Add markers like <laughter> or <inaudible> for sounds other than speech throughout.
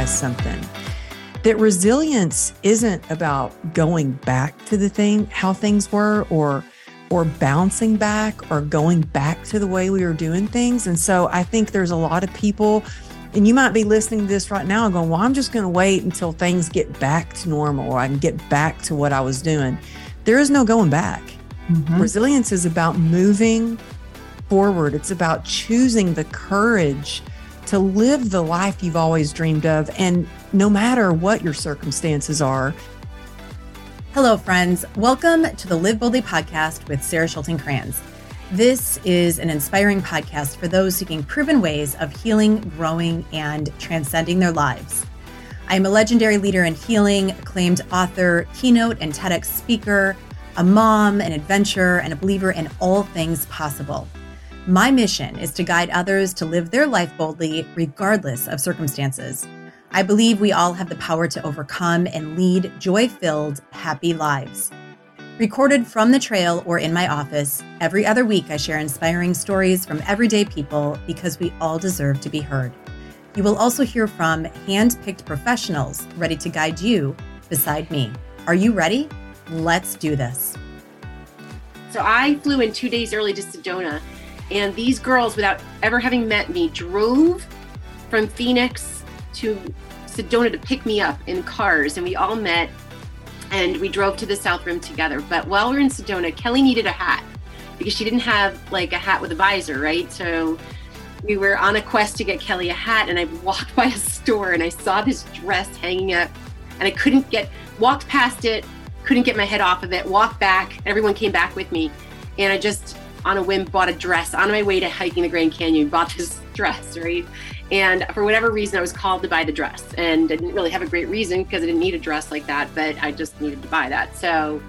realize something that resilience isn't about going back to the thing, how things were, or or bouncing back or going back to the way we were doing things. And so I think there's a lot of people, and you might be listening to this right now and going, Well, I'm just going to wait until things get back to normal or I can get back to what I was doing. There is no going back. Mm-hmm. Resilience is about moving forward, it's about choosing the courage to live the life you've always dreamed of. And no matter what your circumstances are, Hello, friends. Welcome to the Live Boldly podcast with Sarah Schulting Kranz. This is an inspiring podcast for those seeking proven ways of healing, growing, and transcending their lives. I am a legendary leader in healing, acclaimed author, keynote and TEDx speaker, a mom, an adventurer, and a believer in all things possible. My mission is to guide others to live their life boldly, regardless of circumstances. I believe we all have the power to overcome and lead joy filled, happy lives. Recorded from the trail or in my office, every other week I share inspiring stories from everyday people because we all deserve to be heard. You will also hear from hand picked professionals ready to guide you beside me. Are you ready? Let's do this. So I flew in two days early to Sedona, and these girls, without ever having met me, drove from Phoenix to Sedona to pick me up in cars, and we all met and we drove to the South Rim together. But while we were in Sedona, Kelly needed a hat because she didn't have like a hat with a visor, right? So we were on a quest to get Kelly a hat, and I walked <laughs> by a store and I saw this dress hanging up, and I couldn't get walked past it, couldn't get my head off of it, walked back. Everyone came back with me, and I just on a whim bought a dress on my way to hiking the Grand Canyon. Bought this <laughs> dress, right? And for whatever reason, I was called to buy the dress. And I didn't really have a great reason because I didn't need a dress like that, but I just needed to buy that. So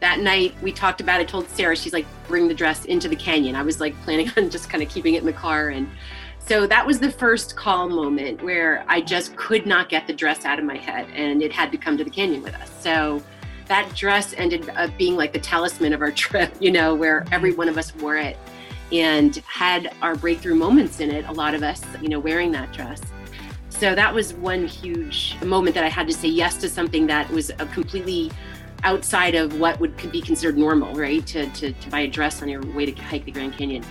that night we talked about it. I told Sarah, she's like, bring the dress into the canyon. I was like planning <laughs> on just kind of keeping it in the car. And so that was the first call moment where I just could not get the dress out of my head and it had to come to the canyon with us. So that dress ended up being like the talisman of our <laughs> trip, you know, where every one of us wore it and had our breakthrough moments in it, a lot of us, you know, wearing that dress. So that was one huge moment that I had to say yes to something that was a completely outside of what would could be considered normal, right? To, to, to buy a dress on your way to hike the Grand Canyon.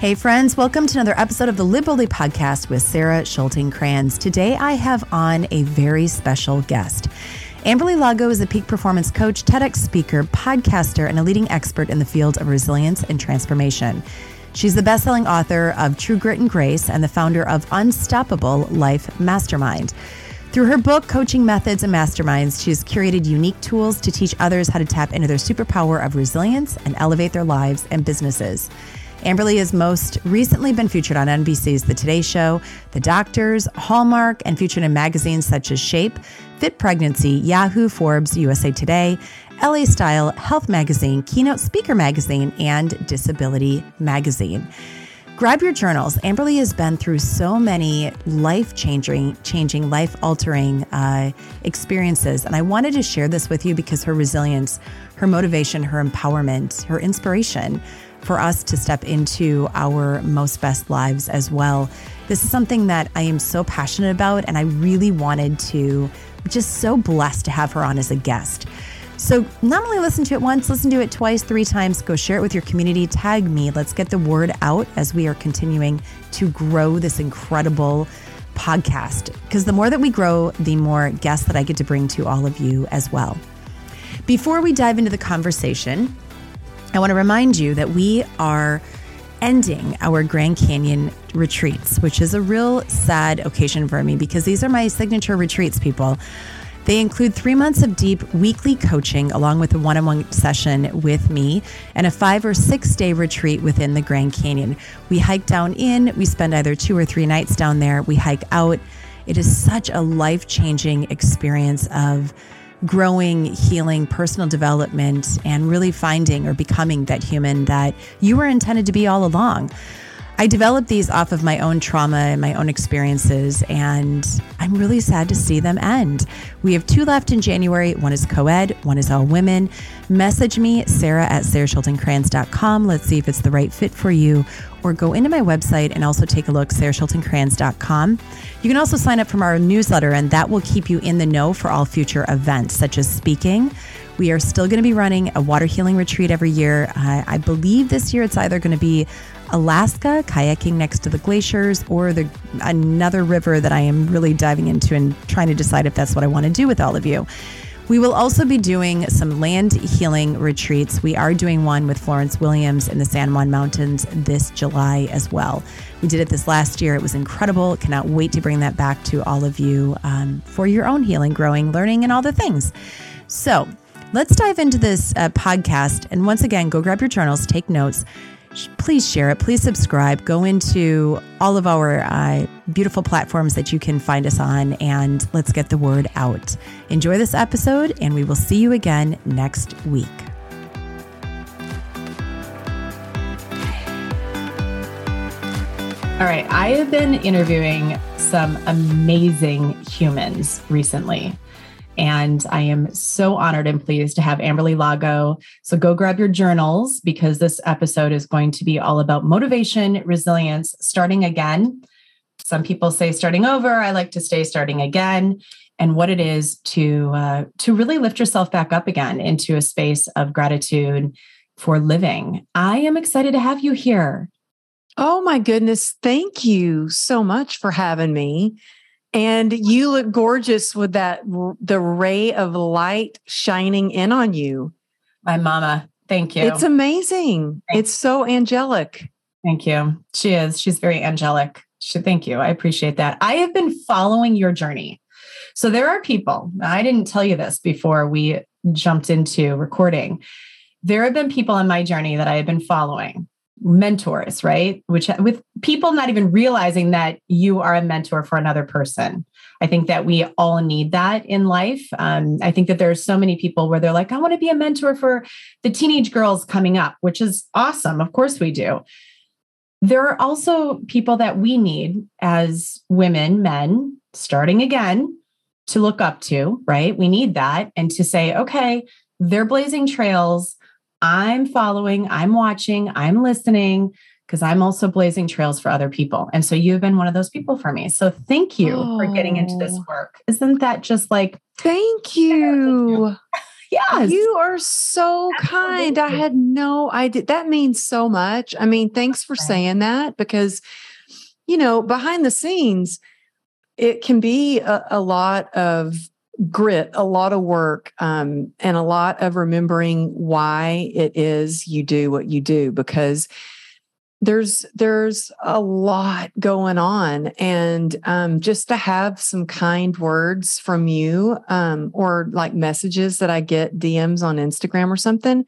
Hey, friends, welcome to another episode of the Live podcast with Sarah Schulting Kranz. Today I have on a very special guest. Amberly Lago is a peak performance coach, TEDx speaker, podcaster, and a leading expert in the field of resilience and transformation. She's the best-selling author of True Grit and Grace and the founder of Unstoppable Life Mastermind. Through her book, Coaching Methods and Masterminds, she has curated unique tools to teach others how to tap into their superpower of resilience and elevate their lives and businesses. Amberly has most recently been featured on NBC's The Today Show, The Doctors, Hallmark, and featured in magazines such as Shape, Fit Pregnancy, Yahoo, Forbes, USA Today, LA Style, Health Magazine, Keynote Speaker Magazine, and Disability Magazine. Grab your journals. Amberly has been through so many life changing, changing, life altering uh, experiences. And I wanted to share this with you because her resilience, her motivation, her empowerment, her inspiration for us to step into our most best lives as well. This is something that I am so passionate about, and I really wanted to, just so blessed to have her on as a guest. So, not only listen to it once, listen to it twice, three times, go share it with your community, tag me. Let's get the word out as we are continuing to grow this incredible podcast. Because the more that we grow, the more guests that I get to bring to all of you as well. Before we dive into the conversation, I want to remind you that we are ending our Grand Canyon retreats, which is a real sad occasion for me because these are my signature retreats, people. They include three months of deep weekly coaching, along with a one on one session with me, and a five or six day retreat within the Grand Canyon. We hike down in, we spend either two or three nights down there, we hike out. It is such a life changing experience of growing, healing, personal development, and really finding or becoming that human that you were intended to be all along. I developed these off of my own trauma and my own experiences, and I'm really sad to see them end. We have two left in January. One is co ed, one is all women. Message me, Sarah at sarahschultencrans.com. Let's see if it's the right fit for you. Or go into my website and also take a look, sarahschultencrans.com. You can also sign up from our newsletter, and that will keep you in the know for all future events, such as speaking. We are still going to be running a water healing retreat every year. Uh, I believe this year it's either going to be Alaska, kayaking next to the glaciers, or the another river that I am really diving into and trying to decide if that's what I want to do with all of you. We will also be doing some land healing retreats. We are doing one with Florence Williams in the San Juan Mountains this July as well. We did it this last year. It was incredible. Cannot wait to bring that back to all of you um, for your own healing, growing, learning, and all the things. So let's dive into this uh, podcast. And once again, go grab your journals, take notes please share it. Please subscribe. Go into all of our uh, beautiful platforms that you can find us on, and let's get the word out. Enjoy this episode, and we will see you again next week. All right, I have been interviewing some amazing humans recently. And I am so honored and pleased to have Amberly Lago. So go grab your journals because this episode is going to be all about motivation, resilience, starting again. Some people say starting over. I like to stay starting again, and what it is to uh, to really lift yourself back up again into a space of gratitude for living. I am excited to have you here. Oh my goodness! Thank you so much for having me. And you look gorgeous with that, the ray of light shining in on you. My mama. Thank you. It's amazing. It's so angelic. Thank you. She is. She's very angelic. She, thank you. I appreciate that. I have been following your journey. So there are people, I didn't tell you this before we jumped into recording. There have been people on my journey that I have been following mentors, right? Which with people not even realizing that you are a mentor for another person. I think that we all need that in life. Um, I think that there's so many people where they're like, I want to be a mentor for the teenage girls coming up, which is awesome. Of course we do. There are also people that we need as women, men, starting again to look up to, right? We need that and to say, okay, they're blazing trails I'm following, I'm watching, I'm listening because I'm also blazing trails for other people. And so you've been one of those people for me. So thank you oh. for getting into this oh. work. Isn't that just like thank <laughs> you? <laughs> yes. You are so Absolutely. kind. I had no idea. That means so much. I mean, thanks for saying that because you know, behind the scenes, it can be a, a lot of grit, a lot of work, um, and a lot of remembering why it is you do what you do because there's there's a lot going on and um, just to have some kind words from you um, or like messages that i get dms on instagram or something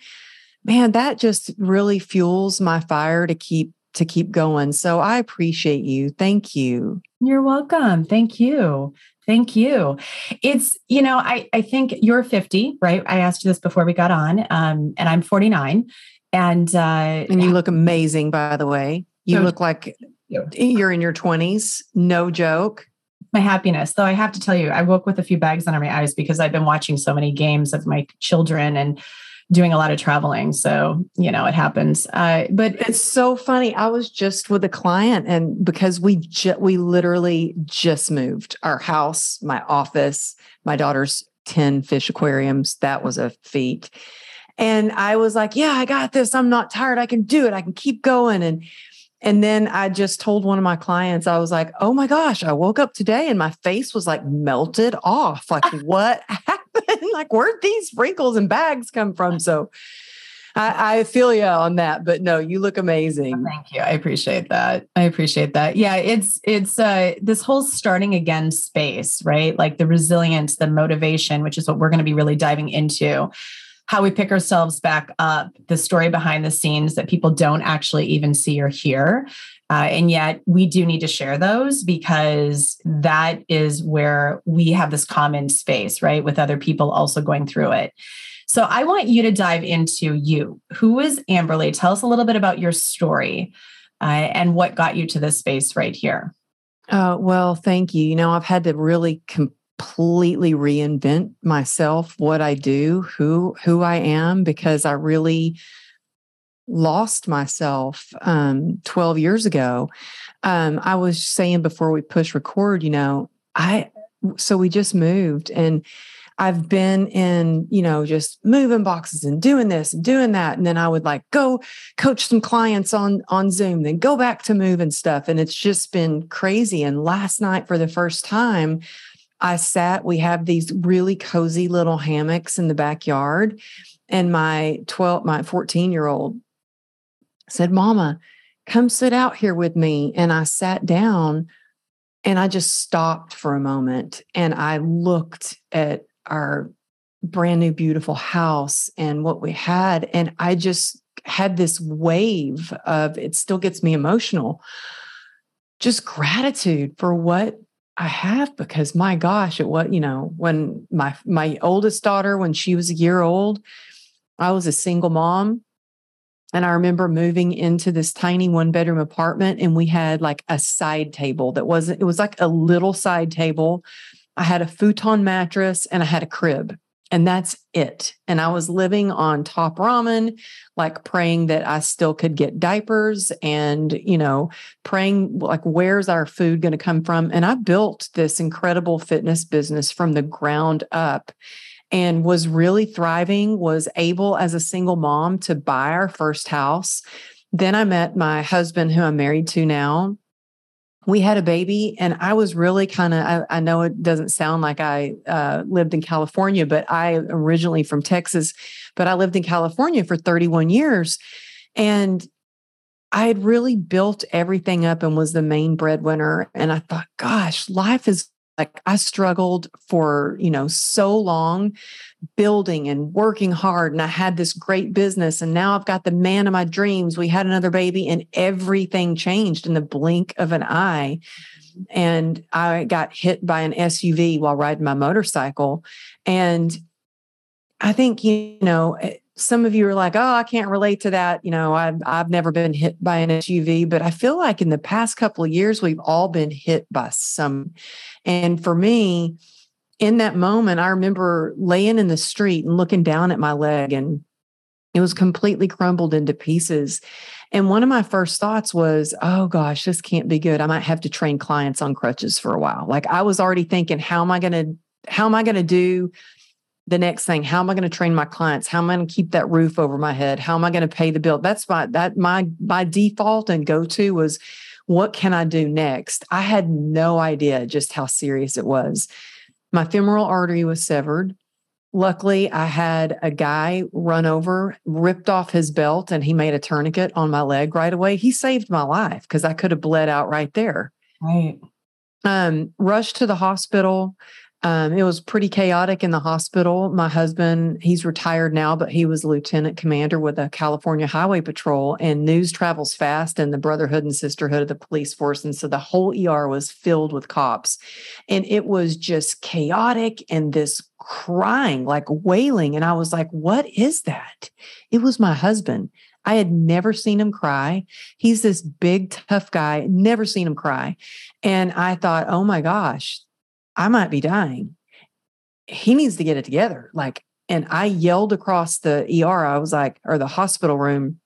man that just really fuels my fire to keep to keep going. So i appreciate you. Thank you. You're welcome. Thank you Thank you. It's, you know, I, I think you're 50, right? I asked you this before we got on, um, and I'm 49. And, uh, and you look amazing, by the way. You look like you're in your 20s. No joke. My happiness, though, I have to tell you, I woke with a few bags under my eyes because I've been watching so many games of my children and doing a lot of traveling. So, you know, it happens. Uh, but it's so funny. I was just with a client and because we ju- we literally just moved our house, my office, my daughter's 10 fish aquariums. That was a feat. And I was like, yeah, I got this. I'm not tired. I can do it. I can keep going. And and then I just told one of my clients, I was like, oh my gosh, I woke up today and my face was like melted off. Like, <laughs> what <laughs> happened? like, where'd these wrinkles and bags come from? So I, I feel you on that, but no, you look amazing. thank you. I appreciate that. I appreciate that. Yeah, it's it's uh this whole starting again space, right? Like the resilience, the motivation, which is what we're going to be really diving into how we pick ourselves back up, the story behind the scenes that people don't actually even see or hear. Uh, and yet we do need to share those because that is where we have this common space, right? With other people also going through it. So I want you to dive into you. Who is Amberly? Tell us a little bit about your story. uh, and what got you to this space right here. Uh, well, thank you. You know, I've had to really completely reinvent myself, what I do, who who I am, because I really lost myself um, 12 years ago. Um, I was saying before we push record, you know, I so we just moved and I've been in, you know, just moving boxes and doing this and doing that. And then I would like go coach some clients on on Zoom, then go back to moving stuff. And it's just been crazy. And last night, for the first time, I sat, we have these really cozy little hammocks in the backyard. And my 12, my 14 year old said, Mama, come sit out here with me. And I sat down and I just stopped for a moment and I looked at our brand new, beautiful house and what we had. And I just had this wave of it still gets me emotional, just gratitude for what I have because my gosh, it was, you know, when my my oldest daughter, when she was a year old, I was a single mom and I remember moving into this tiny one bedroom apartment and we had like a side table that wasn't, it was like a little side table. I had a futon mattress and I had a crib and that's it. And I was living on top ramen, like praying that I still could get diapers and, you know, praying like, where's our food going to come from? And I built this incredible fitness business from the ground up and was really thriving, was able as a single mom to buy our first house. Then I met my husband, who I'm married to now. We had a baby, and I was really kind of, I, I, know it doesn't sound like I uh, lived in California, but I originally from Texas, but I lived in California for 31 years. And I had really built everything up and was the main breadwinner. And I thought, gosh, life is like I struggled for, you know, so long building and working hard and I had this great business and now I've got the man of my dreams. We had another baby and everything changed in the blink of an eye. And I got hit by an SUV while riding my motorcycle and I think you know eh, some of you are like, oh, I can't relate to that. You know, I've, I've never been hit by an SUV, but I feel like in the past couple of years, we've all been hit by some. And for me, in that moment, I remember laying in the street and looking down at my leg, and it was completely crumbled into pieces. And one of my first thoughts was, oh gosh, this can't be good. I might have to train clients on crutches for a while. Like I was already thinking, how am I going to, how am I going to do the next thing how am i going to train my clients? How am i going to keep that roof over my head? How am i going to pay the bill? That's my that my my default and go to was what can i do next? I had no idea just how serious it was. My femoral artery was severed. Luckily i had a guy run over ripped off his belt and he made a tourniquet on my leg right away. He saved my life because i could have bled out right there. Right. Um rushed to the hospital um, it was pretty chaotic in the hospital. My husband, he's retired now, but he was lieutenant commander with the California Highway Patrol, and news travels fast in the brotherhood and sisterhood of the police force. And so the whole ER was filled with cops. And it was just chaotic and this crying, like wailing. And I was like, what is that? It was my husband. I had never seen him cry. He's this big, tough guy, never seen him cry. And I thought, oh my gosh, I might be dying. He needs to get it together. Like, and I yelled across the ER. I was like, or the hospital room.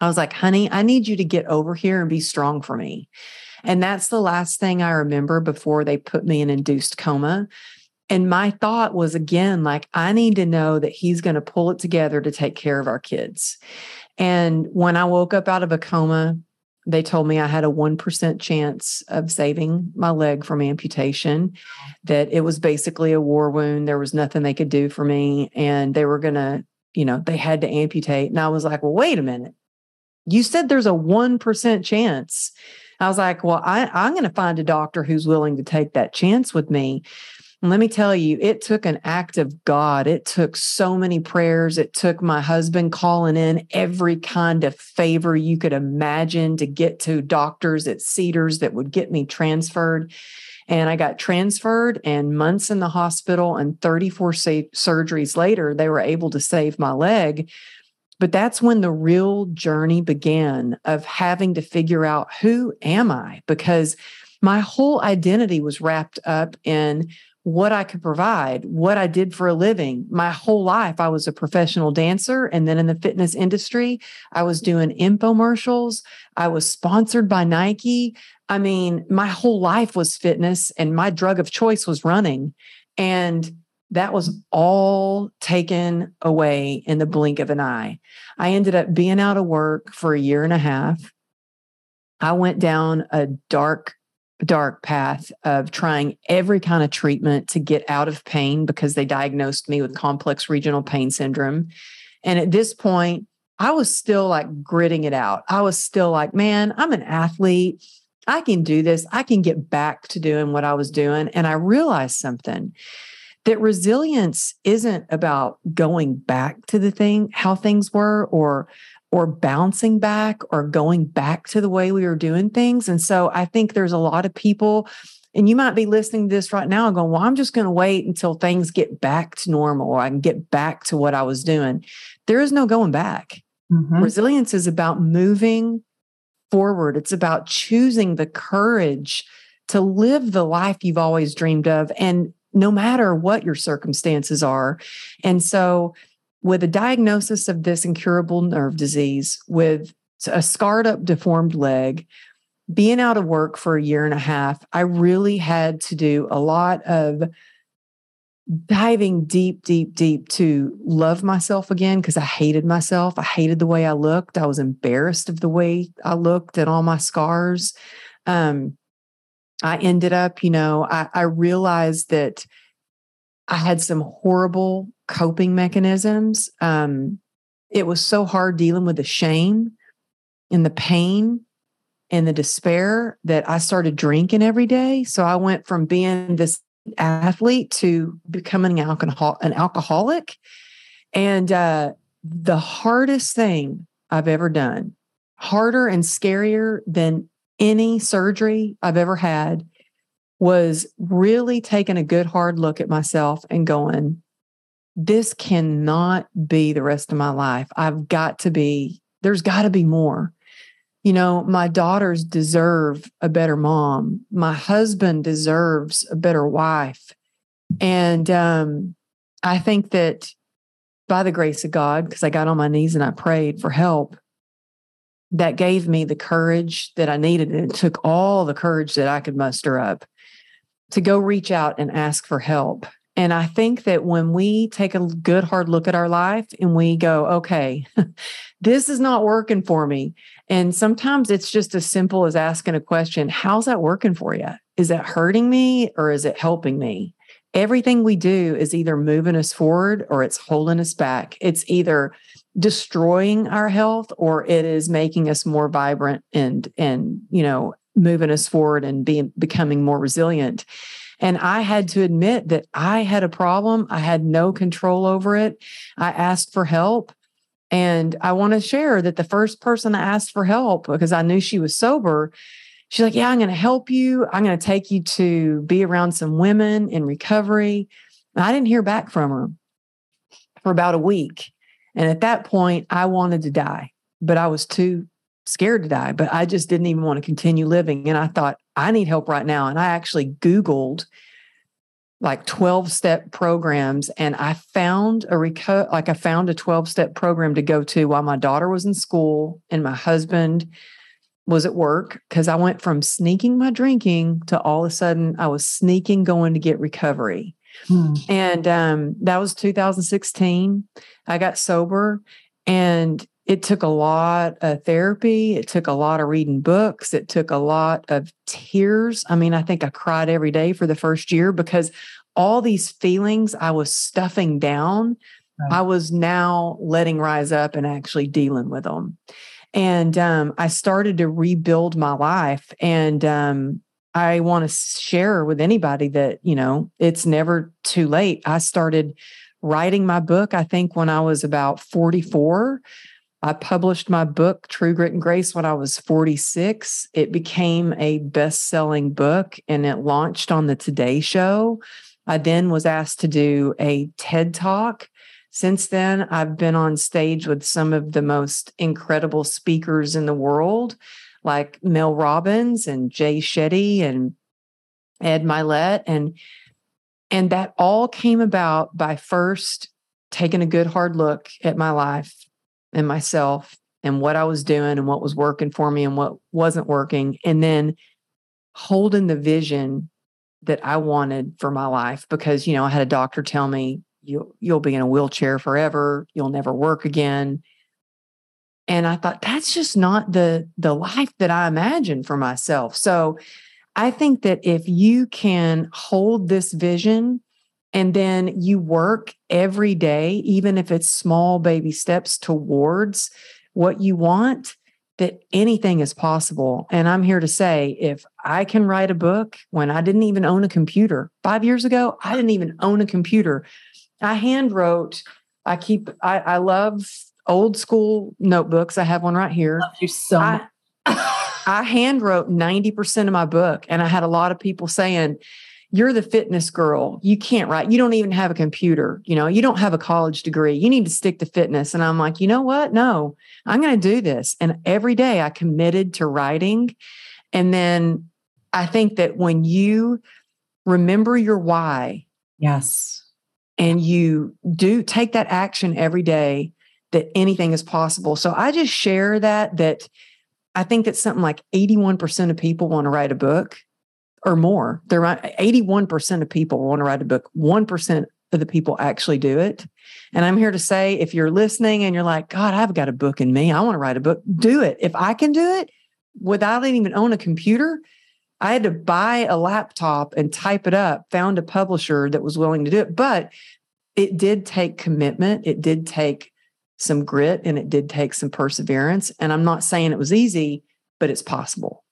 I was like, honey, I need you to get over here and be strong for me. And that's the last thing I remember before they put me in induced coma. And my thought was again, like, I need to know that he's going to pull it together to take care of our kids. And when I woke up out of a coma, they told me I had a 1% chance of saving my leg from amputation, that it was basically a war wound. There was nothing they could do for me. And they were going to, you know, they had to amputate. And I was like, well, wait a minute. You said there's a 1% chance. I was like, well, I, I'm going to find a doctor who's willing to take that chance with me. Let me tell you, it took an act of God. It took so many prayers. It took my husband calling in every kind of favor you could imagine to get to doctors at Cedars that would get me transferred. And I got transferred, and months in the hospital and 34 sa- surgeries later, they were able to save my leg. But that's when the real journey began of having to figure out who am I? Because my whole identity was wrapped up in what I could provide, what I did for a living. My whole life, I was a professional dancer. And then in the fitness industry, I was doing infomercials. I was sponsored by Nike. I mean, my whole life was fitness, and my drug of choice was running. And that was all taken away in the blink of an eye. I ended up being out of work for a year and a half. I went down a dark dark path of trying every kind of treatment to get out of pain because they diagnosed me with complex regional pain syndrome. And at this point, I was still like gritting it out. I was still like, man, I'm an athlete. I can do this. I can get back to doing what I was doing. And I realized something that resilience isn't about going back to the thing, how things were, or or bouncing back or going back to the way we were doing things. And so I think there's a lot of people, and you might be listening to this right now and going, Well, I'm just going to wait until things get back to normal or I can get back to what I was doing. There is no going back. Mm-hmm. Resilience is about moving forward, it's about choosing the courage to live the life you've always dreamed of. And no matter what your circumstances are. And so, with a diagnosis of this incurable nerve disease, with a scarred up, deformed leg, being out of work for a year and a half, I really had to do a lot of diving deep, deep, deep to love myself again because I hated myself. I hated the way I looked. I was embarrassed of the way I looked and all my scars. Um, I ended up, you know, I, I realized that I had some horrible coping mechanisms. Um, it was so hard dealing with the shame and the pain and the despair that I started drinking every day. So I went from being this athlete to becoming an alcohol an alcoholic. And uh, the hardest thing I've ever done, harder and scarier than any surgery I've ever had, was really taking a good hard look at myself and going, this cannot be the rest of my life. I've got to be, there's got to be more. You know, my daughters deserve a better mom. My husband deserves a better wife. And um, I think that by the grace of God, because I got on my knees and I prayed for help, that gave me the courage that I needed. And it took all the courage that I could muster up to go reach out and ask for help. And I think that when we take a good hard look at our life and we go, okay, <laughs> this is not working for me. And sometimes it's just as simple as asking a question How's that working for you? Is that hurting me or is it helping me? Everything we do is either moving us forward or it's holding us back. It's either destroying our health or it is making us more vibrant and and you know moving us forward and being becoming more resilient and I had to admit that I had a problem. I had no control over it. I asked for help. And I want to share that the first person I asked for help, because I knew she was sober, she's like, Yeah, I'm going to help you. I'm going to take you to be around some women in recovery. And I didn't hear back from her for about a week. And at that point, I wanted to die, but I was too scared to die, but I just didn't even want to continue living. And I thought, I need help right now. And I actually Googled like 12 step programs and I found a reco- like I found a 12 step program to go to while my daughter was in school and my husband was at work because I went from sneaking my drinking to all of a sudden I was sneaking going to get recovery. Hmm. And um, that was 2016. I got sober and it took a lot of therapy. It took a lot of reading books. It took a lot of tears. I mean, I think I cried every day for the first year because all these feelings I was stuffing down, right. I was now letting rise up and actually dealing with them. And um, I started to rebuild my life. And um, I want to share with anybody that, you know, it's never too late. I started writing my book, I think, when I was about 44. I published my book, True Grit and Grace, when I was 46. It became a best selling book and it launched on the Today Show. I then was asked to do a TED Talk since then, I've been on stage with some of the most incredible speakers in the world, like Mel Robbins and Jay Shetty and Ed Mylett. And and that all came about by first taking a good hard look at my life and myself and what I was doing and what was working for me and what wasn't working. And then holding the vision that I wanted for my life because, you know, I had a doctor tell me, you, you'll be in a wheelchair forever. You'll never work again. And I thought that's just not the the life that I imagined for myself. So I think that if you can hold this vision and then you work every day, even if it's small baby steps towards what you want, that anything is possible. And I'm here to say if I can write a book when I didn't even own a computer five years ago, I didn't even own a computer. I hand wrote, I keep, I, I love old school notebooks. I have one right here. Love you so much. <coughs> I hand wrote 90% of my book. And I had a lot of people saying, You're the fitness girl. You can't write. You don't even have a computer. You know, you don't have a college degree. You need to stick to fitness. And I'm like, You know what? No, I'm going to do this. And every day I committed to writing. And then I think that when you remember your why. Yes. And you do take that action every day, that anything is possible. So I just share that, that I think that something like 81% of people want to write a book or more. They're 81% of people want to write a book. 1% of the people actually do it. And I'm here to say if you're listening and you're like, God, I've got a book in me, I want to write a book, do it. If I can do it without even own a computer, I had to buy a laptop and type it up, found a publisher that was willing to do it. But it did take commitment. It did take some grit and it did take some perseverance. And I'm not saying it was easy, but it's possible.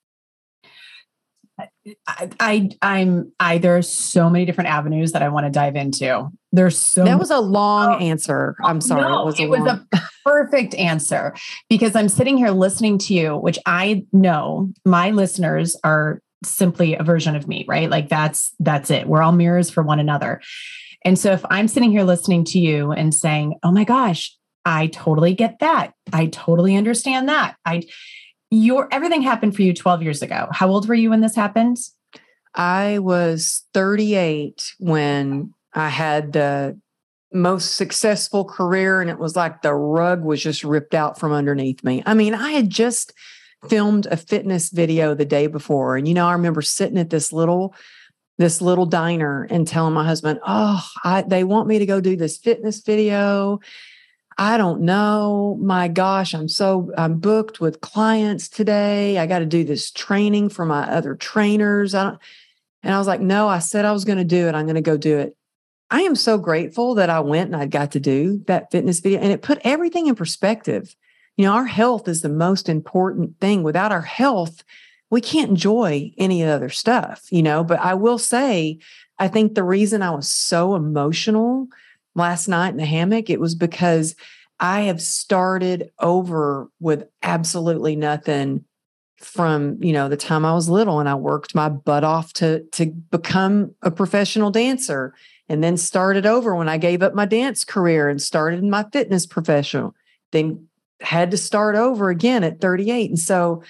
I, I I'm I there's so many different avenues that I want to dive into. There's so that was a long oh, answer. I'm sorry. No, it was, a, it was a <laughs> perfect answer because I'm sitting here listening to you, which I know my listeners are simply a version of me, right? Like that's that's it. We're all mirrors for one another. And so if I'm sitting here listening to you and saying, "Oh my gosh, I totally get that. I totally understand that. I your everything happened for you 12 years ago. How old were you when this happened? I was 38 when I had the most successful career and it was like the rug was just ripped out from underneath me. I mean, I had just filmed a fitness video the day before and you know, I remember sitting at this little this little diner and telling my husband, "Oh, I, they want me to go do this fitness video I don't know. My gosh, I'm so I'm booked with clients today. I got to do this training for my other trainers. I don't, and I was like, no, I said I was going to do it. I'm going to go do it. I am so grateful that I went and I got to do that fitness video and it put everything in perspective. You know, our health is the most important thing. Without our health, we can't enjoy any other stuff, you know. But I will say, I think the reason I was so emotional last night in the hammock, it was because I have started over with absolutely nothing from you know the time I was little and I worked my butt off to to become a professional dancer and then started over when I gave up my dance career and started my fitness professional then had to start over again at 38 and so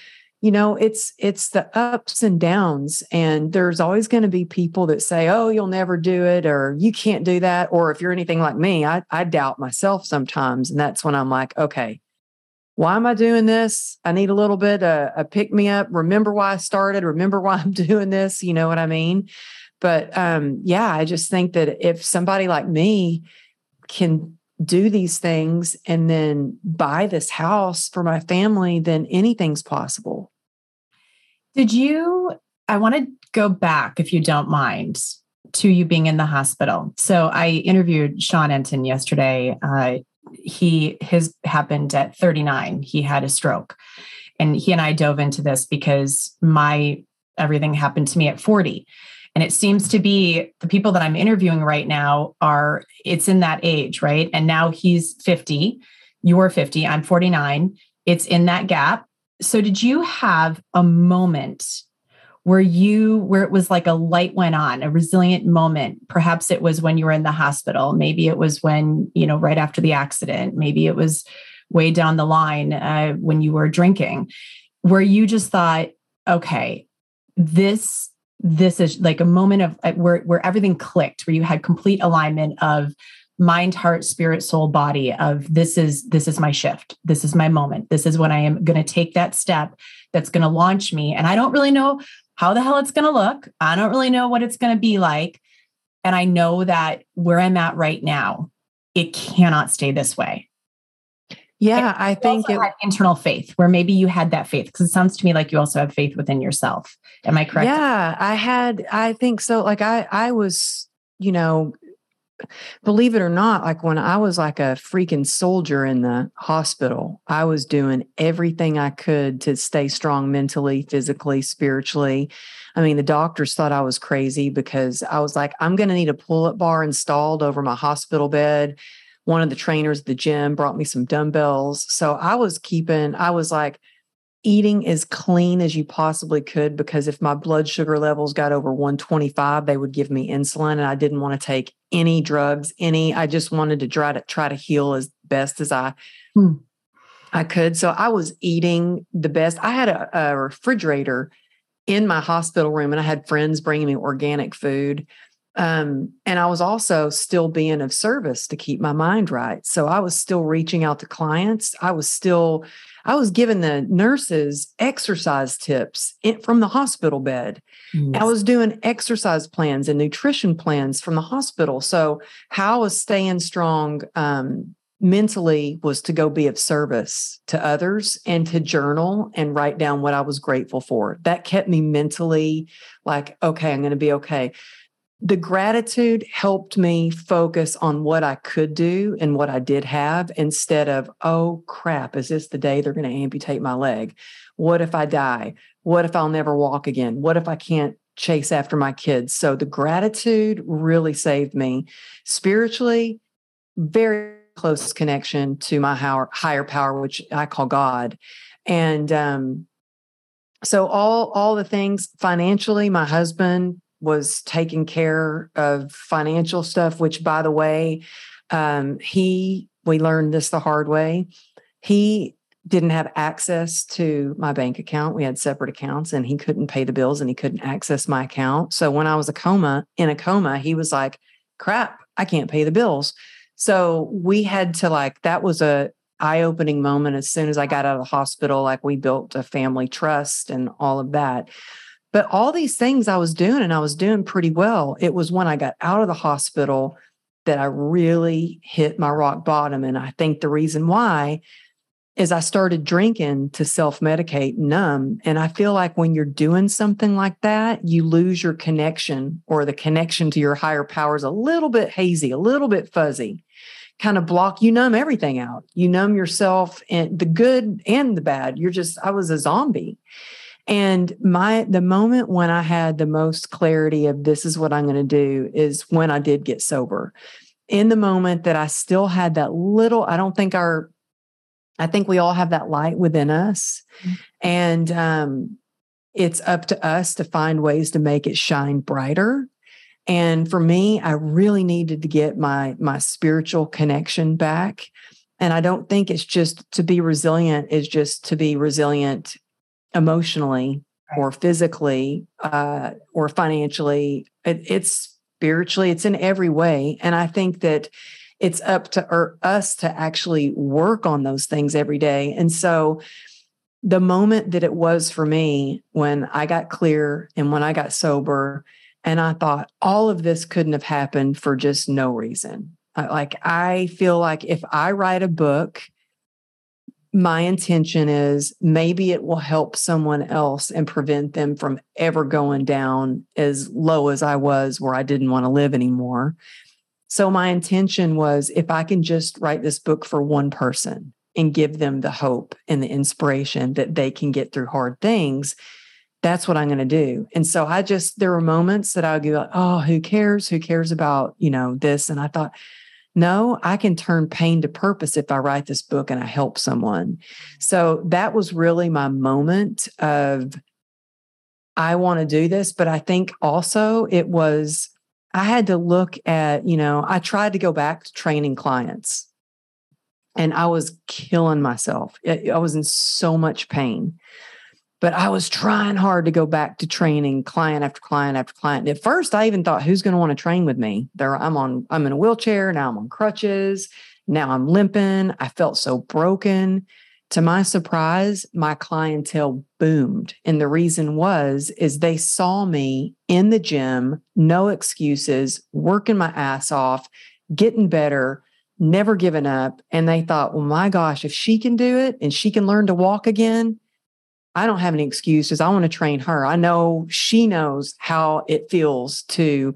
you know it's it's the ups and downs and there's always going to be people that say oh you'll never do it or you can't do that or if you're anything like me i, I doubt myself sometimes and that's when i'm like okay why am i doing this? I need a little bit of a pick me up. Remember why i started. Remember why i'm <laughs> doing this you know what i mean? But um yeah i just think that if somebody like me can do these things and then buy this house for my family, then anything's possible. Did you? I want to go back, if you don't mind, to you being in the hospital. So I interviewed Sean Enton yesterday. Uh, he his happened at 39. He had a stroke, and he and I dove into this because my everything happened to me at 40. And it seems to be the people that I'm interviewing right now are it's in that age, right? And now he's 50, you're 50, I'm 49. It's in that gap. So, did you have a moment where you where it was like a light went on a resilient moment? Perhaps it was when you were in the hospital. Maybe it was when you know right after the accident. Maybe it was way down the line uh, when you were drinking. Where you just thought okay this this is like a moment of uh, where where everything clicked where you had complete alignment of mind heart spirit soul body of this is this is my shift. This is my moment. This is when i am going to take that step that's going to launch me. And i don't really know how the hell it's going to look. I don't really know what it's going to be like. And i know that where i'm at right now it cannot stay this way. Yeah i think it internal faith where maybe you had that faith because it sounds to me like you also have faith within yourself. Am i correct? Yeah i had i think so like i i was you know believe it or not, like when I was like a freaking soldier in the hospital, I was doing everything I could to stay strong mentally, physically, spiritually. I mean, the doctors thought I was crazy because I was like, I'm going to need a pull up bar installed over my hospital bed. One of the trainers at the gym brought me some dumbbells. So I was keeping, I was like, eating as clean as you possibly could because if my blood sugar levels got over 125 they would give me insulin and I didn't want to take any drugs any I just wanted to try to try to heal as best as I hmm. I could so I was eating the best I had a, a refrigerator in my hospital room and I had friends bringing me organic food um, and I was also still being of service to keep my mind right. So I was still reaching out to clients. I was still, I was giving the nurses exercise tips in, from the hospital bed. I was doing exercise plans and nutrition plans from the hospital. So how I was staying strong um, mentally was to go be of service to others and to journal and write down what I was grateful for. That kept me mentally like, okay, I'm going to be okay the gratitude helped me focus on what I could do and what I did have instead of, oh crap, is this the day they're going to amputate my leg? What if I die? What if I'll never walk again? What if I can't chase after my kids? So the gratitude really saved me spiritually, very close connection to my higher, power, which I call God. And, um, so all all the things financially my husband was taking care of financial stuff, which, by the way, um, he, we learned this the hard way. He didn't have access to my bank account. We had separate accounts and he couldn't pay the bills and he couldn't access my account. So when I was a coma in a coma, he was like, crap, I can't pay the bills. So we had to like, that was a eye-opening moment as soon as I got out of the hospital. Like we built a family trust and all of that. But all these things I was doing and I was doing pretty well. It was when I got out of the hospital that I really hit my rock bottom. And I think the reason why is I started drinking to self medicate, numb. And I feel like when you're doing something like that, you lose your connection or the connection to your higher powers a little bit hazy, a little bit fuzzy, kind of block, you numb everything out. You numb yourself and the good and the bad. You're just, I was a zombie. And my the moment when I had the most clarity of this is what I'm going to do is when I did get sober. In the moment that I still had that little, I don't think our I think we all have that light within us. Mm-hmm. And um, it's up to us to find ways to make it shine brighter. And for me, I really needed to get my my spiritual connection back. And I don't think it's just to be resilient is just to be resilient emotionally or physically uh, or financially. It, it's spiritually, it's in every way. And I think that it's up to er, us to actually work on those things every day. And so, the moment that it was for me when I got clear and when I got sober, and I thought all of this couldn't have happened for just no reason. Like, I feel like if I write a book my intention is maybe it will help someone else and prevent them from ever going down as low as I was where I didn't want to live anymore. So my intention was if I can just write this book for one person and give them the hope and the inspiration that they can get through hard things, that's what I'm going to do. And so I just, there were moments that I would be like, oh, who cares? Who cares about, you know, this? And I thought, no, I can turn pain to purpose if I write this book and I help someone. So that was really my moment of I want to do this. But I think also it was, I had to look at, you know, I tried to go back to training clients and I was killing myself. I was in so much pain. But I was trying hard to go back to training client after client after client. At first, I even thought, who's going to want to train with me? There, I'm on, I'm in a wheelchair. Now I'm on crutches. Now I'm limping. I felt so broken. To my surprise, my clientele boomed. And the reason was is they saw me in the gym, no excuses, working my ass off, getting better, never giving up. And they thought, well, my gosh, if she can do it and she can learn to walk again, I don't have any excuses. I want to train her. I know she knows how it feels to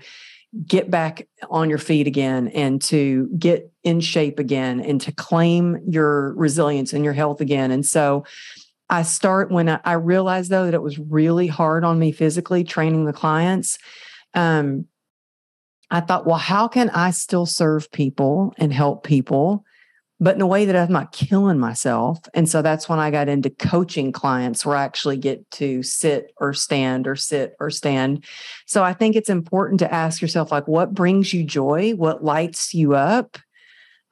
get back on your feet again and to get in shape again and to claim your resilience and your health again. And so I start when I, I realized though that it was really hard on me physically training the clients. Um, I thought, well, how can I still serve people and help people but in a way that I'm not killing myself. And so that's when I got into coaching clients where I actually get to sit or stand or sit or stand. So I think it's important to ask yourself, like, what brings you joy? What lights you up?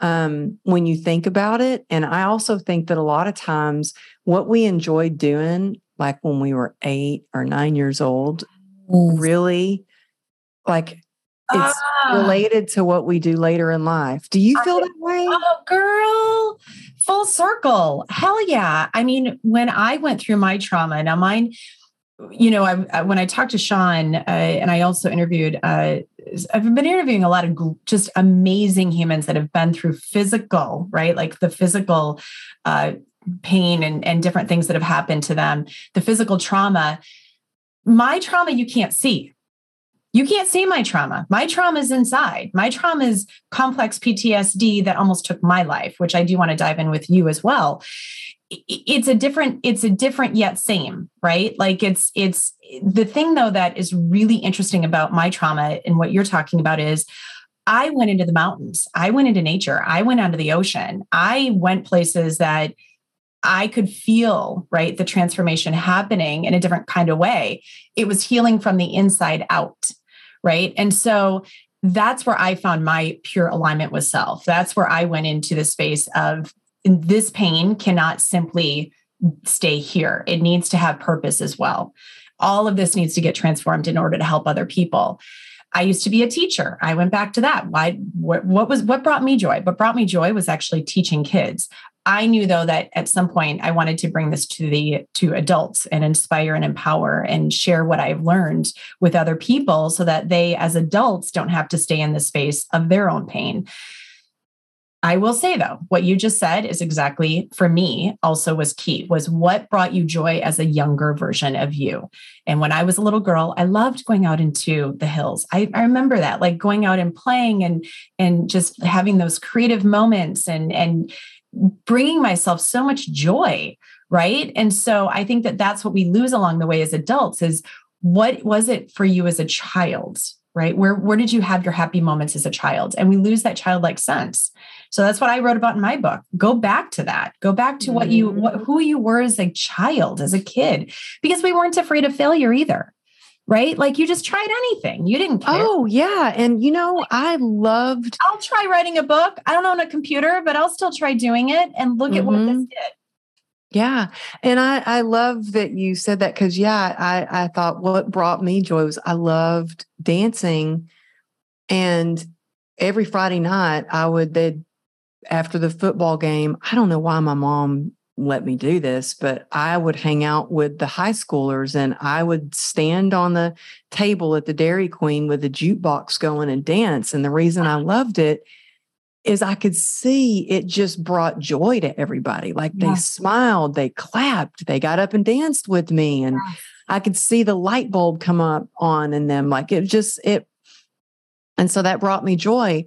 Um, when you think about it. And I also think that a lot of times what we enjoyed doing, like when we were eight or nine years old, really like it's ah. related to what we do later in life. Do you feel I, that way? Oh, girl, full circle. Hell yeah. I mean, when I went through my trauma, now mine, you know, I, when I talked to Sean, uh, and I also interviewed, uh, I've been interviewing a lot of just amazing humans that have been through physical, right? Like the physical uh, pain and, and different things that have happened to them, the physical trauma. My trauma, you can't see you can't see my trauma. My trauma is inside. My trauma is complex PTSD that almost took my life, which I do want to dive in with you as well. It's a different, it's a different yet same, right? Like it's, it's the thing though that is really interesting about my trauma and what you're talking about is I went into the mountains, I went into nature, I went onto the ocean, I went places that I could feel, right, the transformation happening in a different kind of way. It was healing from the inside out right? And so that's where I found my pure alignment with self. That's where I went into the space of this pain cannot simply stay here. It needs to have purpose as well. All of this needs to get transformed in order to help other people. I used to be a teacher. I went back to that. Why what, what was what brought me joy? What brought me joy was actually teaching kids. I knew though that at some point I wanted to bring this to the to adults and inspire and empower and share what I've learned with other people so that they as adults don't have to stay in the space of their own pain. I will say though, what you just said is exactly for me also was key was what brought you joy as a younger version of you. And when I was a little girl, I loved going out into the hills. I, I remember that like going out and playing and and just having those creative moments and and bringing myself so much joy right? And so i think that that's what we lose along the way as adults is what was it for you as a child right? Where where did you have your happy moments as a child? And we lose that childlike sense. So that's what i wrote about in my book. Go back to that. Go back to what you what, mm-hmm. who you were as a child as a kid because we weren't afraid of failure either right? Like you just tried anything. You didn't care. Oh, yeah. And you know, I loved I'll try writing a book. I don't own a computer, but I'll still try doing it and look mm-hmm. at what this mm-hmm. did. Yeah. And I, I love that you said that because yeah, I, I thought what brought me joy was I loved dancing. And every Friday night I would they after the football game, I don't know why my mom let me do this, but I would hang out with the high schoolers and I would stand on the table at the Dairy Queen with the jukebox going and dance. And the reason I loved it is I could see it just brought joy to everybody. Like they yeah. smiled, they clapped, they got up and danced with me. And yeah. I could see the light bulb come up on in them. Like it just, it, and so that brought me joy.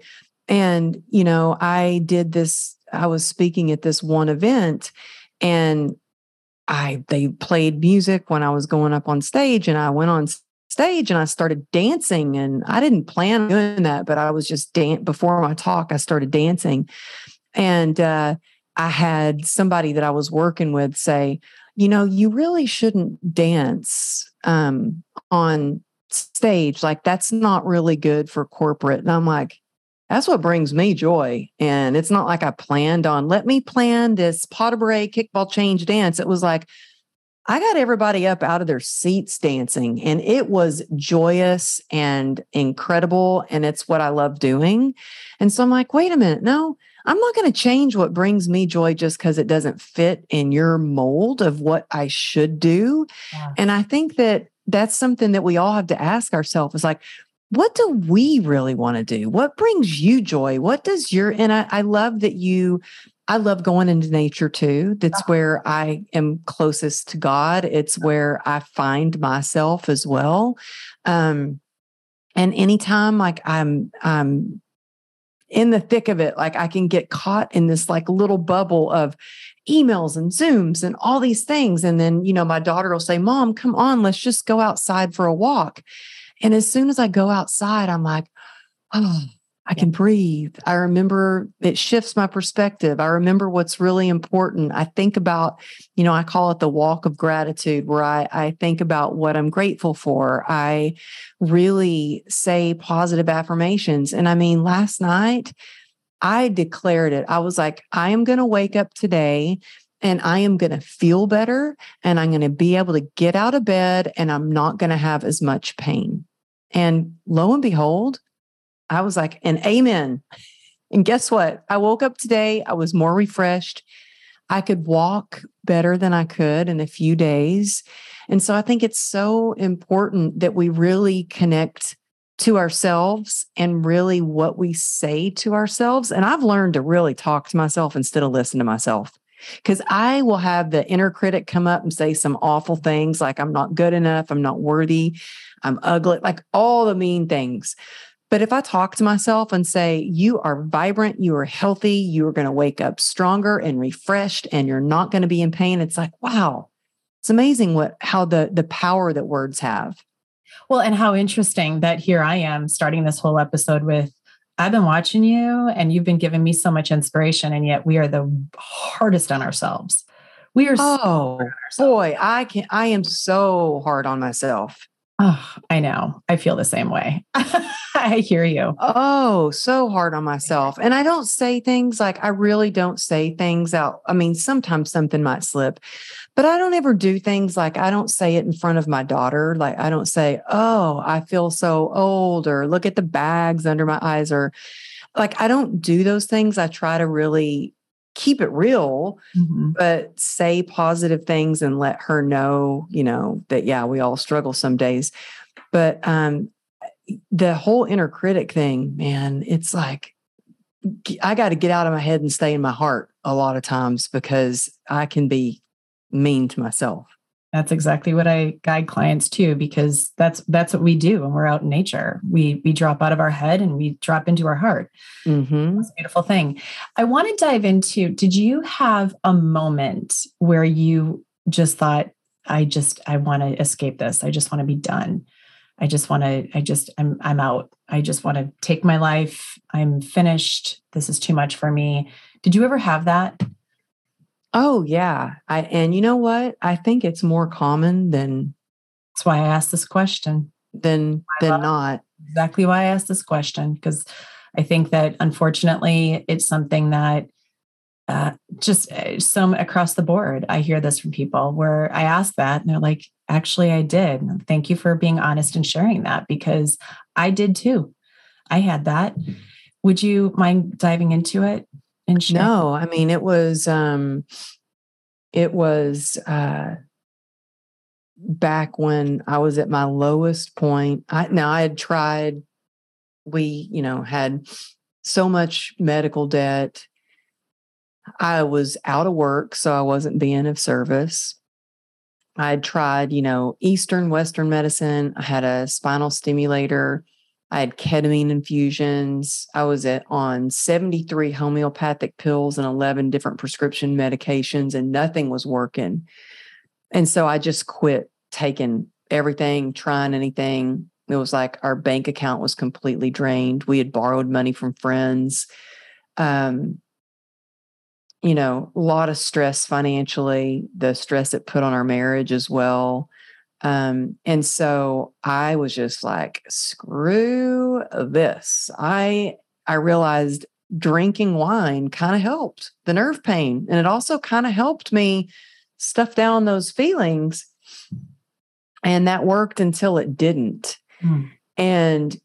And, you know, I did this, I was speaking at this one event and I they played music when I was going up on stage and I went on stage and I started dancing and I didn't plan on doing that but I was just dance before my talk I started dancing and uh, I had somebody that I was working with say you know, you really shouldn't dance um, on stage. Like, that's not really good for corporate. And I'm like, that's what brings me joy. And it's not like I planned on, let me plan this pas de bourrée kickball change dance. It was like, I got everybody up out of their seats dancing, and it was joyous and incredible. And it's what I love doing. And so I'm like, wait a minute, no, I'm not going to change what brings me joy just because it doesn't fit in your mold of what I should do. Yeah. And I think that that's something that we all have to ask ourselves is like, what do we really want to do? What brings you joy? What does your, and I, I love that you, I love going into nature too. That's uh-huh. where I am closest to God. It's where I find myself as well. Um, and anytime like I'm, I'm in the thick of it, like I can get caught in this like little bubble of emails and Zooms and all these things. And then, you know, my daughter will say, Mom, come on, let's just go outside for a walk. And as soon as I go outside, I'm like, oh, I can breathe. I remember it shifts my perspective. I remember what's really important. I think about, you know, I call it the walk of gratitude, where I, I think about what I'm grateful for. I really say positive affirmations. And I mean, last night, I declared it. I was like, I am going to wake up today and I am going to feel better and I'm going to be able to get out of bed and I'm not going to have as much pain. And lo and behold, I was like, and amen. And guess what? I woke up today, I was more refreshed. I could walk better than I could in a few days. And so I think it's so important that we really connect to ourselves and really what we say to ourselves. And I've learned to really talk to myself instead of listen to myself. Because I will have the inner critic come up and say some awful things like, I'm not good enough, I'm not worthy, I'm ugly, like all the mean things. But if I talk to myself and say, you are vibrant, you are healthy, you are going to wake up stronger and refreshed, and you're not going to be in pain, it's like, wow, it's amazing what how the the power that words have. Well, and how interesting that here I am starting this whole episode with I've been watching you and you've been giving me so much inspiration, and yet we are the hardest on ourselves. We are oh so boy, I can I am so hard on myself. Oh, I know. I feel the same way. <laughs> I hear you. Oh, so hard on myself. And I don't say things like I really don't say things out. I mean, sometimes something might slip, but I don't ever do things like I don't say it in front of my daughter. Like I don't say, "Oh, I feel so old," or "Look at the bags under my eyes," or like I don't do those things. I try to really keep it real, mm-hmm. but say positive things and let her know, you know, that yeah, we all struggle some days. But um the whole inner critic thing, man, it's like I got to get out of my head and stay in my heart a lot of times because I can be mean to myself. That's exactly what I guide clients to because that's that's what we do when we're out in nature. We we drop out of our head and we drop into our heart. Mm-hmm. It's a beautiful thing. I want to dive into. Did you have a moment where you just thought, "I just I want to escape this. I just want to be done. I just want to. I just I'm I'm out. I just want to take my life. I'm finished. This is too much for me." Did you ever have that? Oh yeah. I and you know what? I think it's more common than that's why I asked this question. Than than not. Exactly why I asked this question. Because I think that unfortunately it's something that uh, just uh, some across the board. I hear this from people where I ask that and they're like, actually, I did. Thank you for being honest and sharing that because I did too. I had that. Would you mind diving into it? And share? No, I mean it was um it was uh back when I was at my lowest point. I now I had tried we, you know, had so much medical debt. I was out of work, so I wasn't being of service. I had tried, you know, Eastern, Western medicine. I had a spinal stimulator. I had ketamine infusions. I was at on 73 homeopathic pills and 11 different prescription medications, and nothing was working. And so I just quit taking everything, trying anything. It was like our bank account was completely drained. We had borrowed money from friends. Um, you know, a lot of stress financially, the stress it put on our marriage as well. Um, and so I was just like, screw this. I I realized drinking wine kind of helped the nerve pain. And it also kind of helped me stuff down those feelings. And that worked until it didn't. Mm. And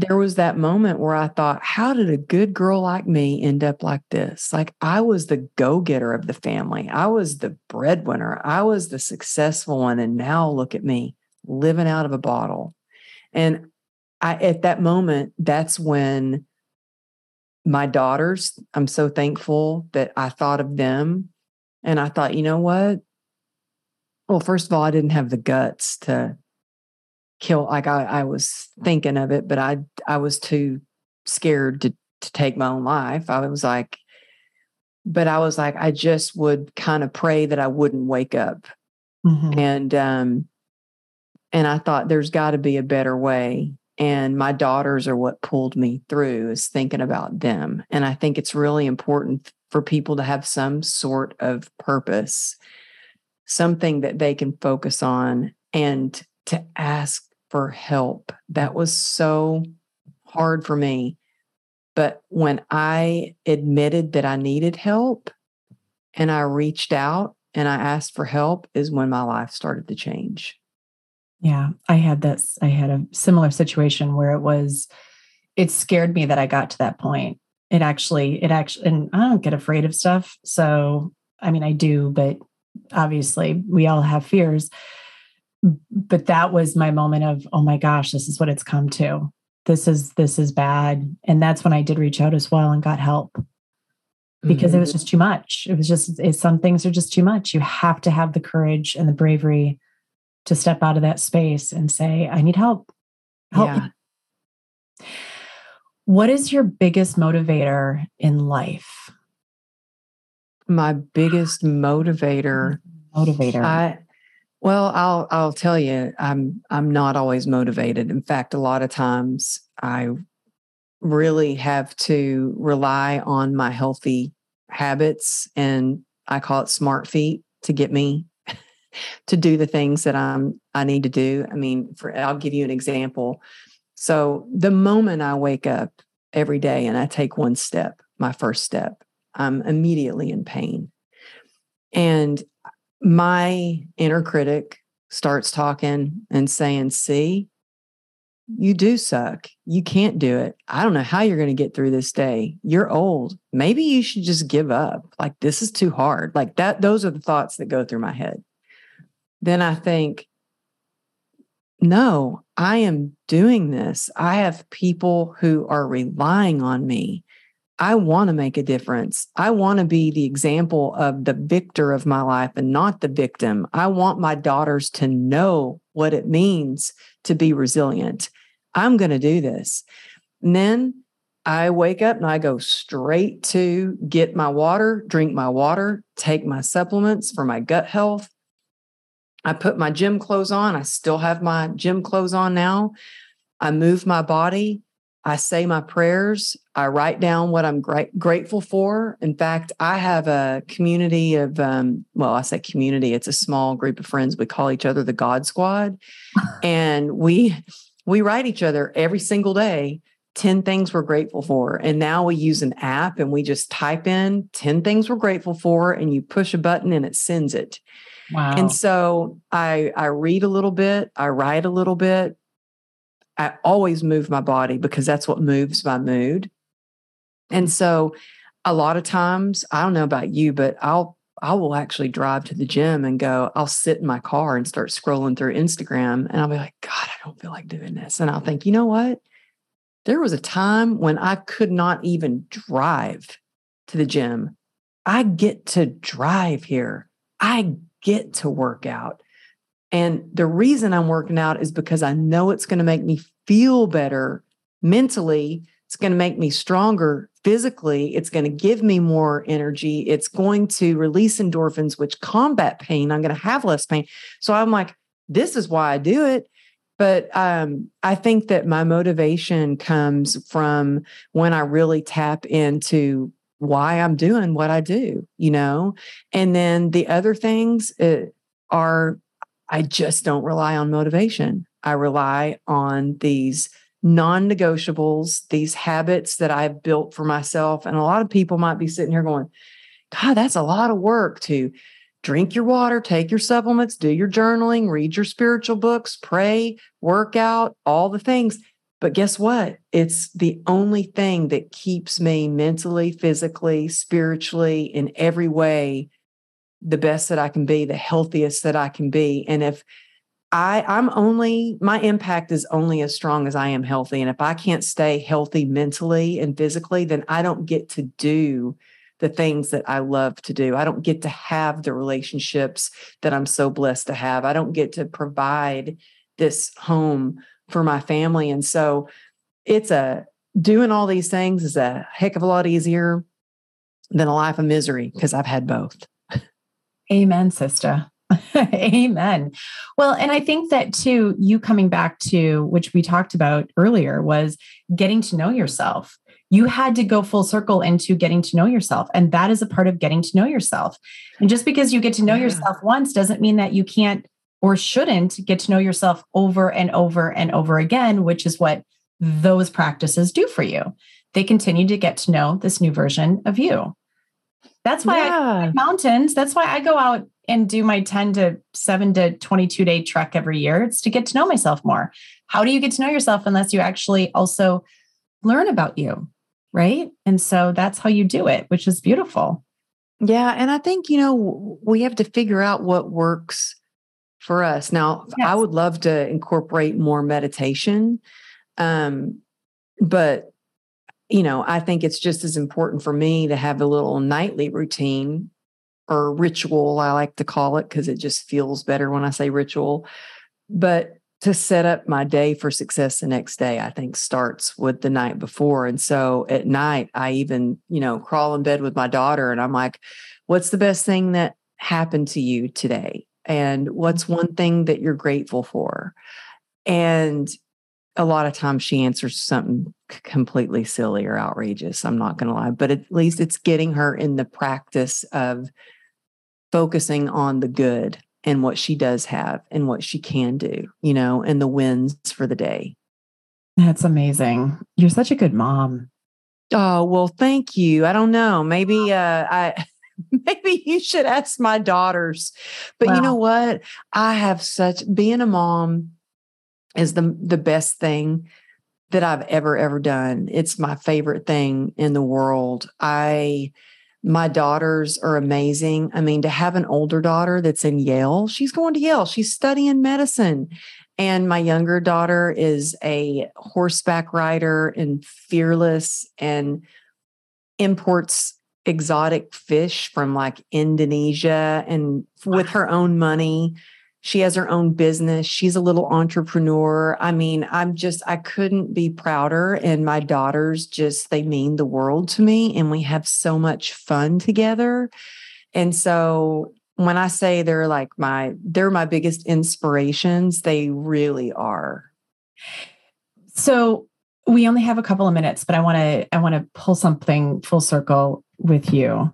there was that moment where I thought, how did a good girl like me end up like this? Like I was the go getter of the family, I was the breadwinner, I was the successful one. And now look at me living out of a bottle. And I, at that moment, that's when my daughters, I'm so thankful that I thought of them. And I thought, you know what? Well, first of all, I didn't have the guts to kill like I, I was thinking of it, but I I was too scared to to take my own life. I was like, but I was like, I just would kind of pray that I wouldn't wake up. Mm-hmm. And um and I thought there's got to be a better way. And my daughters are what pulled me through is thinking about them. And I think it's really important for people to have some sort of purpose, something that they can focus on and to ask for help. That was so hard for me. But when I admitted that I needed help and I reached out and I asked for help, is when my life started to change. Yeah, I had this, I had a similar situation where it was, it scared me that I got to that point. It actually, it actually, and I don't get afraid of stuff. So, I mean, I do, but obviously we all have fears but that was my moment of oh my gosh this is what it's come to. This is this is bad. And that's when i did reach out as well and got help. Because mm-hmm. it was mm-hmm. just too much. It was just it, some things are just too much. You have to have the courage and the bravery to step out of that space and say i need help. Help yeah. what is your biggest motivator in life? My biggest motivator motivator. I well, I'll I'll tell you, I'm I'm not always motivated. In fact, a lot of times I really have to rely on my healthy habits and I call it smart feet to get me <laughs> to do the things that I'm I need to do. I mean, for I'll give you an example. So the moment I wake up every day and I take one step, my first step, I'm immediately in pain. And my inner critic starts talking and saying, See, you do suck. You can't do it. I don't know how you're going to get through this day. You're old. Maybe you should just give up. Like, this is too hard. Like, that, those are the thoughts that go through my head. Then I think, no, I am doing this. I have people who are relying on me. I want to make a difference. I want to be the example of the victor of my life and not the victim. I want my daughters to know what it means to be resilient. I'm going to do this. And then I wake up and I go straight to get my water, drink my water, take my supplements for my gut health. I put my gym clothes on. I still have my gym clothes on now. I move my body. I say my prayers. I write down what I'm gra- grateful for. In fact, I have a community of, um, well, I say community, it's a small group of friends. We call each other the God Squad. <laughs> and we, we write each other every single day 10 things we're grateful for. And now we use an app and we just type in 10 things we're grateful for and you push a button and it sends it. Wow. And so I I read a little bit, I write a little bit, I always move my body because that's what moves my mood. And so a lot of times, I don't know about you, but I'll I will actually drive to the gym and go, I'll sit in my car and start scrolling through Instagram and I'll be like, God, I don't feel like doing this. And I'll think, you know what? There was a time when I could not even drive to the gym. I get to drive here. I get to work out. And the reason I'm working out is because I know it's going to make me feel better mentally. It's going to make me stronger physically. It's going to give me more energy. It's going to release endorphins, which combat pain. I'm going to have less pain. So I'm like, this is why I do it. But um, I think that my motivation comes from when I really tap into why I'm doing what I do, you know? And then the other things uh, are I just don't rely on motivation. I rely on these non negotiables, these habits that I've built for myself. And a lot of people might be sitting here going, God, that's a lot of work to drink your water, take your supplements, do your journaling, read your spiritual books, pray, work out, all the things. But guess what? It's the only thing that keeps me mentally, physically, spiritually, in every way the best that I can be, the healthiest that I can be. And if I I'm only my impact is only as strong as I am healthy and if I can't stay healthy mentally and physically then I don't get to do the things that I love to do. I don't get to have the relationships that I'm so blessed to have. I don't get to provide this home for my family and so it's a doing all these things is a heck of a lot easier than a life of misery because I've had both. Amen, sister. <laughs> Amen. Well, and I think that too, you coming back to which we talked about earlier was getting to know yourself. You had to go full circle into getting to know yourself. And that is a part of getting to know yourself. And just because you get to know yeah. yourself once doesn't mean that you can't or shouldn't get to know yourself over and over and over again, which is what those practices do for you. They continue to get to know this new version of you. That's why yeah. I mountains. That's why I go out and do my 10 to 7 to 22 day trek every year. It's to get to know myself more. How do you get to know yourself unless you actually also learn about you? Right. And so that's how you do it, which is beautiful. Yeah. And I think, you know, we have to figure out what works for us. Now, yes. I would love to incorporate more meditation. Um, but you know, I think it's just as important for me to have a little nightly routine or ritual, I like to call it, because it just feels better when I say ritual. But to set up my day for success the next day, I think starts with the night before. And so at night, I even, you know, crawl in bed with my daughter and I'm like, what's the best thing that happened to you today? And what's mm-hmm. one thing that you're grateful for? And a lot of times she answers something completely silly or outrageous. I'm not going to lie, but at least it's getting her in the practice of focusing on the good and what she does have and what she can do, you know, and the wins for the day. That's amazing. You're such a good mom. Oh, well, thank you. I don't know. Maybe uh I <laughs> maybe you should ask my daughters. But wow. you know what? I have such being a mom is the the best thing that I've ever ever done. It's my favorite thing in the world. I my daughters are amazing. I mean, to have an older daughter that's in Yale, she's going to Yale. She's studying medicine. And my younger daughter is a horseback rider and fearless and imports exotic fish from like Indonesia and with her own money. She has her own business. She's a little entrepreneur. I mean, I'm just, I couldn't be prouder. And my daughters just, they mean the world to me. And we have so much fun together. And so when I say they're like my, they're my biggest inspirations, they really are. So we only have a couple of minutes, but I want to, I want to pull something full circle with you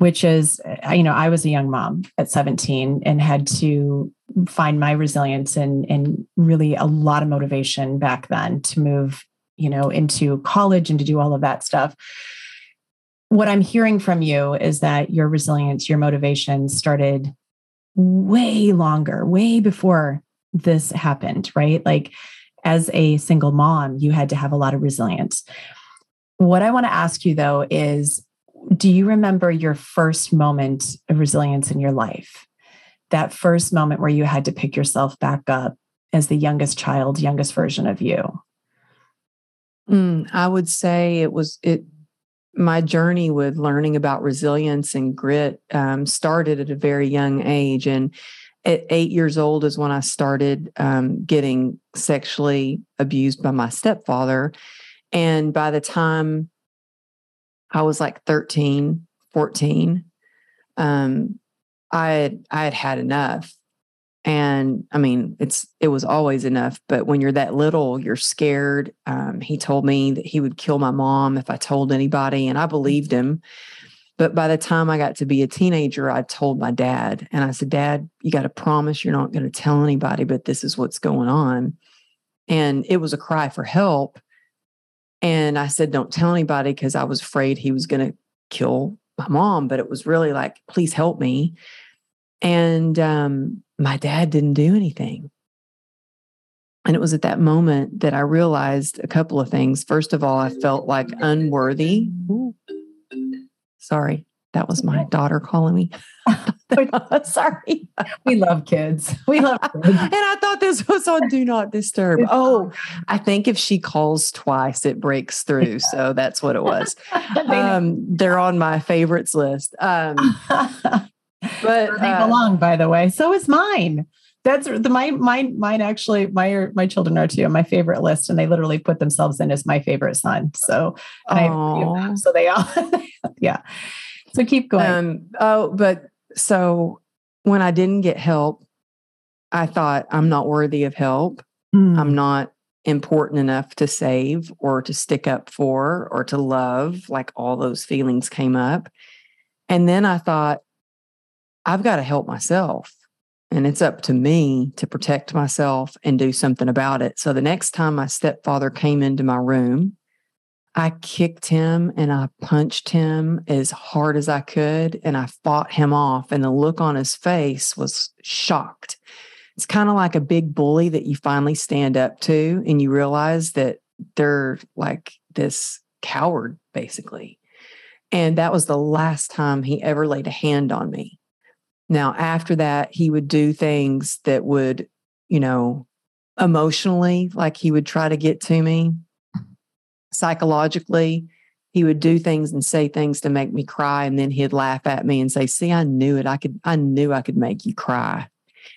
which is uh, you know i was a young mom at 17 and had to find my resilience and and really a lot of motivation back then to move you know into college and to do all of that stuff. What i'm hearing from you is that your resilience your motivation started way longer way before this happened right? Like as a single mom you had to have a lot of resilience. What i want to ask you though is do you remember your first moment of resilience in your life that first moment where you had to pick yourself back up as the youngest child, youngest version of you? Mm, I would say it was it. My journey with learning about resilience and grit um, started at a very young age, and at eight years old is when I started um, getting sexually abused by my stepfather. And by the time I was like 13, 14, um, I had, I had had enough. And I mean, it's it was always enough, but when you're that little, you're scared. Um, he told me that he would kill my mom if I told anybody, and I believed him. But by the time I got to be a teenager, I told my dad, and I said, Dad, you got to promise you're not going to tell anybody, but this is what's going on. And it was a cry for help. And I said, Don't tell anybody because I was afraid he was going to kill my mom. But it was really like, Please help me. And um, my dad didn't do anything. And it was at that moment that I realized a couple of things. First of all, I felt like unworthy. Ooh. Sorry, that was my daughter calling me. <laughs> <laughs> Sorry. We love kids. We love <laughs> kids. and I thought this was on Do Not Disturb. Oh, I think if she calls twice, it breaks through. So that's what it was. Um, they're on my favorites list. Um, but they uh, belong, by the way. So is mine. That's the my mine mine actually my my children are too on my favorite list and they literally put themselves in as my favorite son. So I, so they all yeah. So keep going. Um, oh, but so when I didn't get help, I thought I'm not worthy of help. Mm. I'm not important enough to save or to stick up for or to love. Like all those feelings came up. And then I thought, I've got to help myself. And it's up to me to protect myself and do something about it. So the next time my stepfather came into my room, I kicked him and I punched him as hard as I could and I fought him off. And the look on his face was shocked. It's kind of like a big bully that you finally stand up to and you realize that they're like this coward, basically. And that was the last time he ever laid a hand on me. Now, after that, he would do things that would, you know, emotionally, like he would try to get to me psychologically. He would do things and say things to make me cry. And then he'd laugh at me and say, See, I knew it. I could, I knew I could make you cry.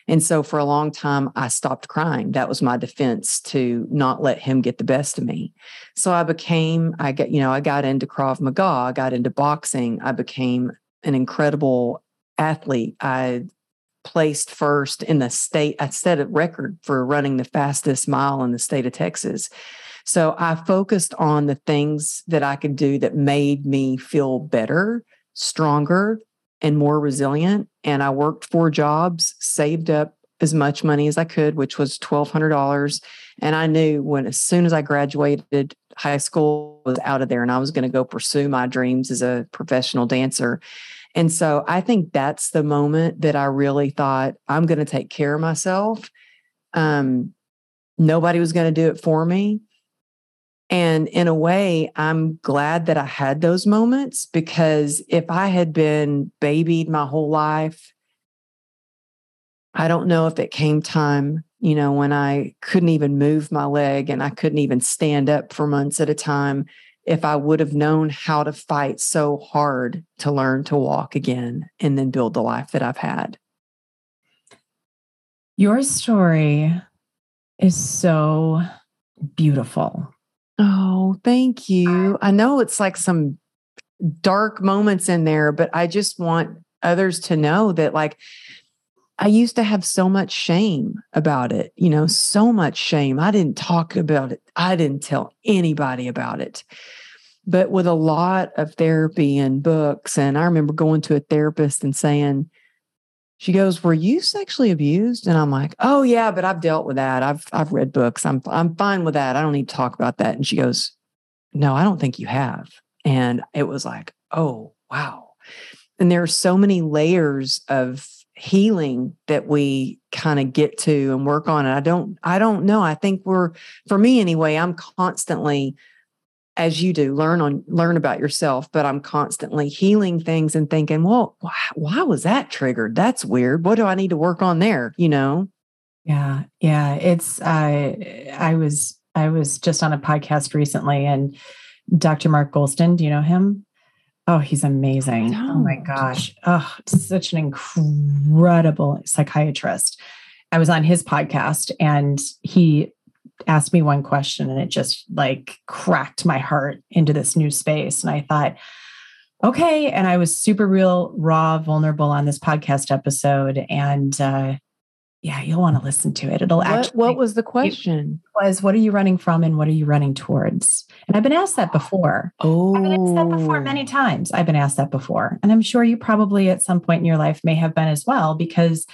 And so for a long time, I stopped crying. That was my defense to not let him get the best of me. So I became, I got, you know, I got into Krav Maga, I got into boxing. I became an incredible athlete. I placed first in the state. I set a record for running the fastest mile in the state of Texas. So I focused on the things that I could do that made me feel better, stronger, and more resilient. And I worked four jobs, saved up as much money as I could, which was $1,200. And I knew when, as soon as I graduated high school, I was out of there and I was going to go pursue my dreams as a professional dancer. And so I think that's the moment that I really thought I'm going to take care of myself. Um, nobody was going to do it for me. And in a way, I'm glad that I had those moments because if I had been babied my whole life, I don't know if it came time, you know, when I couldn't even move my leg and I couldn't even stand up for months at a time if I would have known how to fight so hard to learn to walk again and then build the life that I've had. Your story is so beautiful. Oh, thank you. I know it's like some dark moments in there, but I just want others to know that, like, I used to have so much shame about it, you know, so much shame. I didn't talk about it. I didn't tell anybody about it. But with a lot of therapy and books, and I remember going to a therapist and saying, she goes, "Were you sexually abused?" And I'm like, "Oh yeah, but I've dealt with that. I've I've read books. I'm I'm fine with that. I don't need to talk about that." And she goes, "No, I don't think you have." And it was like, "Oh, wow." And there are so many layers of healing that we kind of get to and work on and I don't I don't know. I think we're for me anyway, I'm constantly as you do learn on learn about yourself but i'm constantly healing things and thinking well why, why was that triggered that's weird what do i need to work on there you know yeah yeah it's uh, i was i was just on a podcast recently and dr mark goulston do you know him Oh, he's amazing. Oh my gosh. Oh, such an incredible psychiatrist. I was on his podcast and he asked me one question and it just like cracked my heart into this new space. And I thought, okay. And I was super real, raw, vulnerable on this podcast episode. And uh, Yeah, you'll want to listen to it. It'll what, actually. What was the question? Was what are you running from and what are you running towards? And I've been asked that before. Oh, I've been asked that before many times. I've been asked that before, and I'm sure you probably at some point in your life may have been as well because.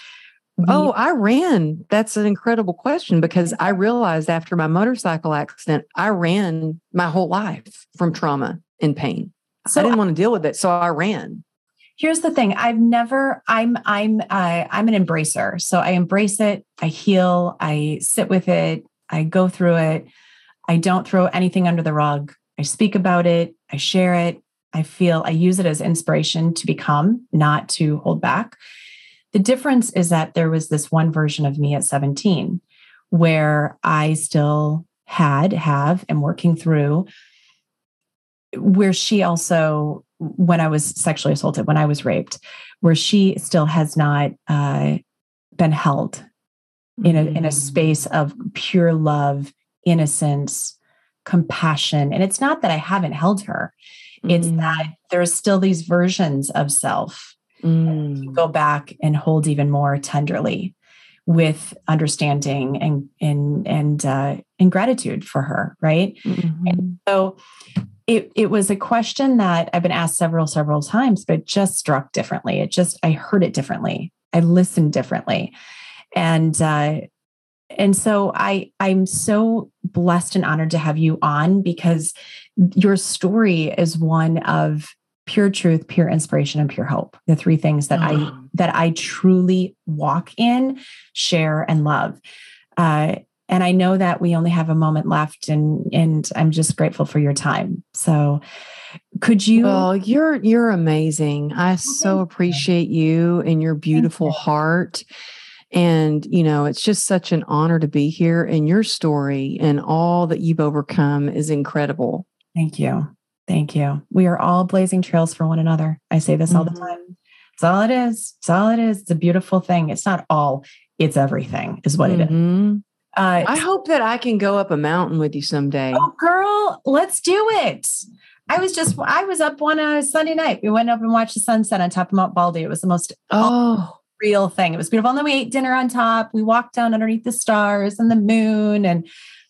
Oh, I ran. That's an incredible question because I realized after my motorcycle accident, I ran my whole life from trauma and pain. so I didn't want to deal with it, so I ran. here's the thing i've never i'm i'm uh, i'm an embracer so i embrace it i heal i sit with it i go through it i don't throw anything under the rug i speak about it i share it i feel i use it as inspiration to become not to hold back the difference is that there was this one version of me at 17 where i still had have am working through where she also when i was sexually assaulted when i was raped where she still has not uh, been held in a in a Mm. space of pure love innocence compassion and it's not that i haven't held her it's Mm. that there's still these versions of self Mm. go back and hold even more tenderly with understanding and and and uh, and gratitude for her right Mhm. so it it was a question that I've been asked several several times, but just struck differently. It just I heard it differently. I listened differently, and uh, and so I I'm so blessed and honored to have you on because your story is one of pure truth, pure inspiration, and pure hope. The three things that I Oh. that I truly walk in, share, and love. Uh, and I know that we only have a moment left, and and I'm just grateful for your time. So, could you? Well, you're you're amazing. I thank so appreciate you and your beautiful heart. And you know, it's just such an honor to be here. And your story and all that you've overcome is incredible. thank you, thank you. We are all blazing trails for one another. I say this all the Mhm. time. It's all it is. It's all it is. It's a beautiful thing. It's not all. It's everything. Is what it is. Mhm. Uh, I hope that I can go up a mountain with you someday. Oh, girl, let's do it. I was just, I was up one uh, Sunday night. We went up and watched the sunset on top of Mount Baldy. It was the most Oh, real thing. It was beautiful. And then we ate dinner on top. We walked down underneath the stars and the moon. And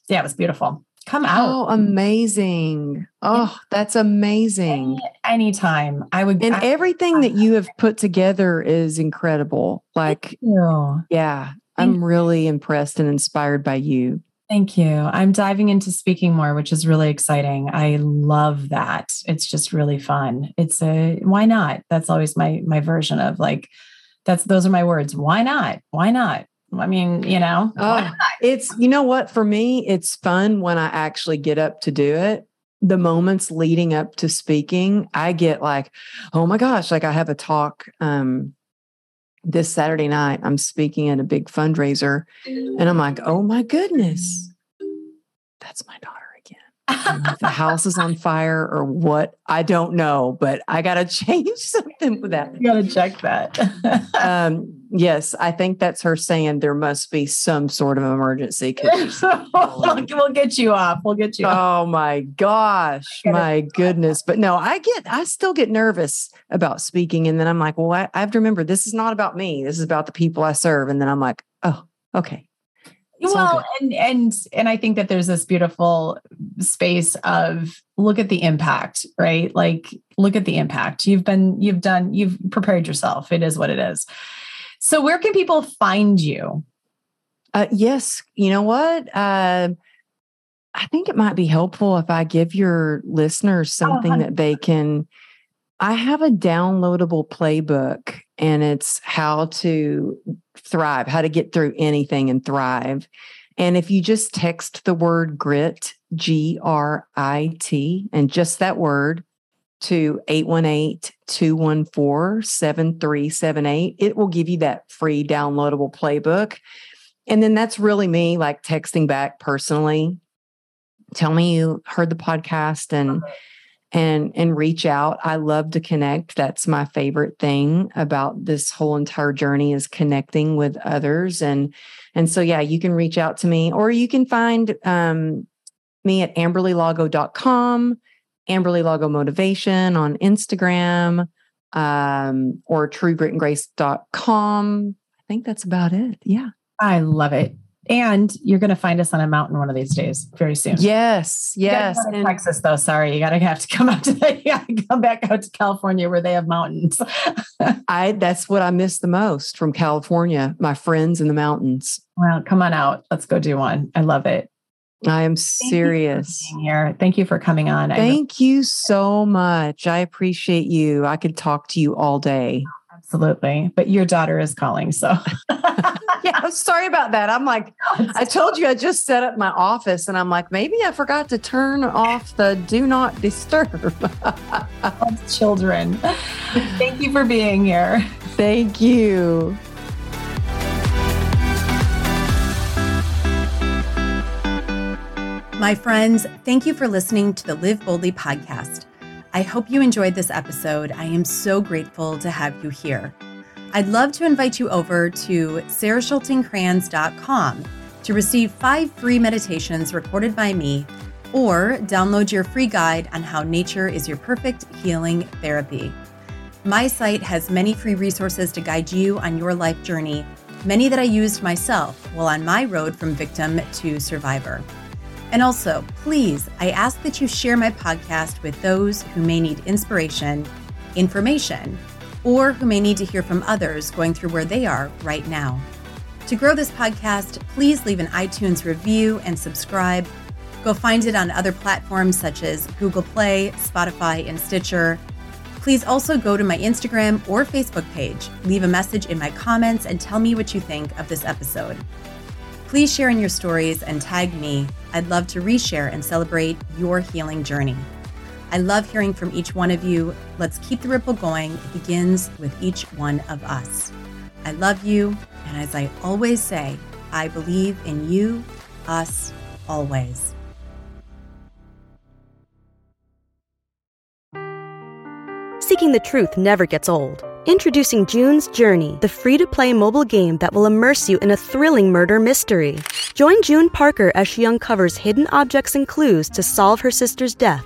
yeah, it was beautiful. Come how out amazing. Oh, that's amazing. any, anytime. I would. And I, everything that you have put together is incredible. Like, yeah, Thank I'm really impressed and inspired by you. Thank you. I'm diving into speaking more, which is really exciting. I love that. It's just really fun. It's a why not? That's always my my version of like that's those are my words. Why not? Why not? I mean, you know, Oh, it's, you know what, for me, it's fun when I actually get up to do it. The moments leading up to speaking, I get like, oh my gosh, like I have a talk um, this Saturday night. I'm speaking at a big fundraiser, and I'm like, oh my goodness, that's my daughter. The house is on fire or what i don't know but i gotta <laughs> change something with that you gotta check that. um yes i think that's her saying there must be some sort of emergency <laughs> we'll, we'll get you off. We'll get you off. oh my gosh my goodness but no i get i still get nervous about speaking and then i'm like well I, I have to remember this is not about me this is about the people i serve and then i'm like oh okay It's well and and and i think that there's this beautiful space of look at the impact right? Like look at the impact. You've been you've done you've prepared yourself. It is what it is. So where can people find you? Uh, yes, you know what? Uh, I think it might be helpful if I give your listeners something hun- that they can. I have a downloadable playbook, and it's how to thrive, how to get through anything and thrive. And if you just text the word grit, G R I T, and just that word to 818 214 7378, it will give you that free downloadable playbook. And then that's really me like texting back personally. Tell me you heard the podcast and uh-huh. And and reach out. I love to connect. That's my favorite thing about this whole entire journey is connecting with others. And and so yeah, you can reach out to me or you can find um me at amberlylago.com, Amberly Lago Motivation on Instagram, um, or truegritandgrace.com. I think that's about it. Yeah. I love it. And you're going to find us on a mountain one of these days, very soon. Yes, yes. Texas, though. Sorry, you got to have to come out to the, <laughs> you come back out to California where they have mountains. <laughs> I that's what I miss the most from California. My friends in the mountains. Well, come on out. Let's go do one. I love it. I am serious. here. Thank you for coming on. Thank you so much. I appreciate you. I could talk to you all day. Absolutely. But your daughter is calling. So, yeah, <laughs> I'm sorry about that. I'm like, I told you I just set up my office and I'm like, maybe I forgot to turn off the do not disturb. <laughs> children. Thank you for being here. Thank you. My friends, thank you for listening to the Live Boldly podcast. I hope you enjoyed this episode. I am so grateful to have you here. I'd love to invite you over to sarahschultingcrans.com to receive five free meditations recorded by me or download your free guide on how nature is your perfect healing therapy. My site has many free resources to guide you on your life journey, many that I used myself while on my road from victim to survivor. And also, please, I ask that you share my podcast with those who may need inspiration, information, or who may need to hear from others going through where they are right now. To grow this podcast, please leave an iTunes review and subscribe. Go find it on other platforms such as Google Play, Spotify, and Stitcher. Please also go to my Instagram or Facebook page, leave a message in my comments, and tell me what you think of this episode. Please share in your stories and tag me. I'd love to reshare and celebrate your healing journey. I love hearing from each one of you. Let's keep the ripple going. It begins with each one of us. I love you. And as I always say, I believe in you, us, always. Seeking the truth never gets old. Introducing June's Journey, the free to play mobile game that will immerse you in a thrilling murder mystery. Join June Parker as she uncovers hidden objects and clues to solve her sister's death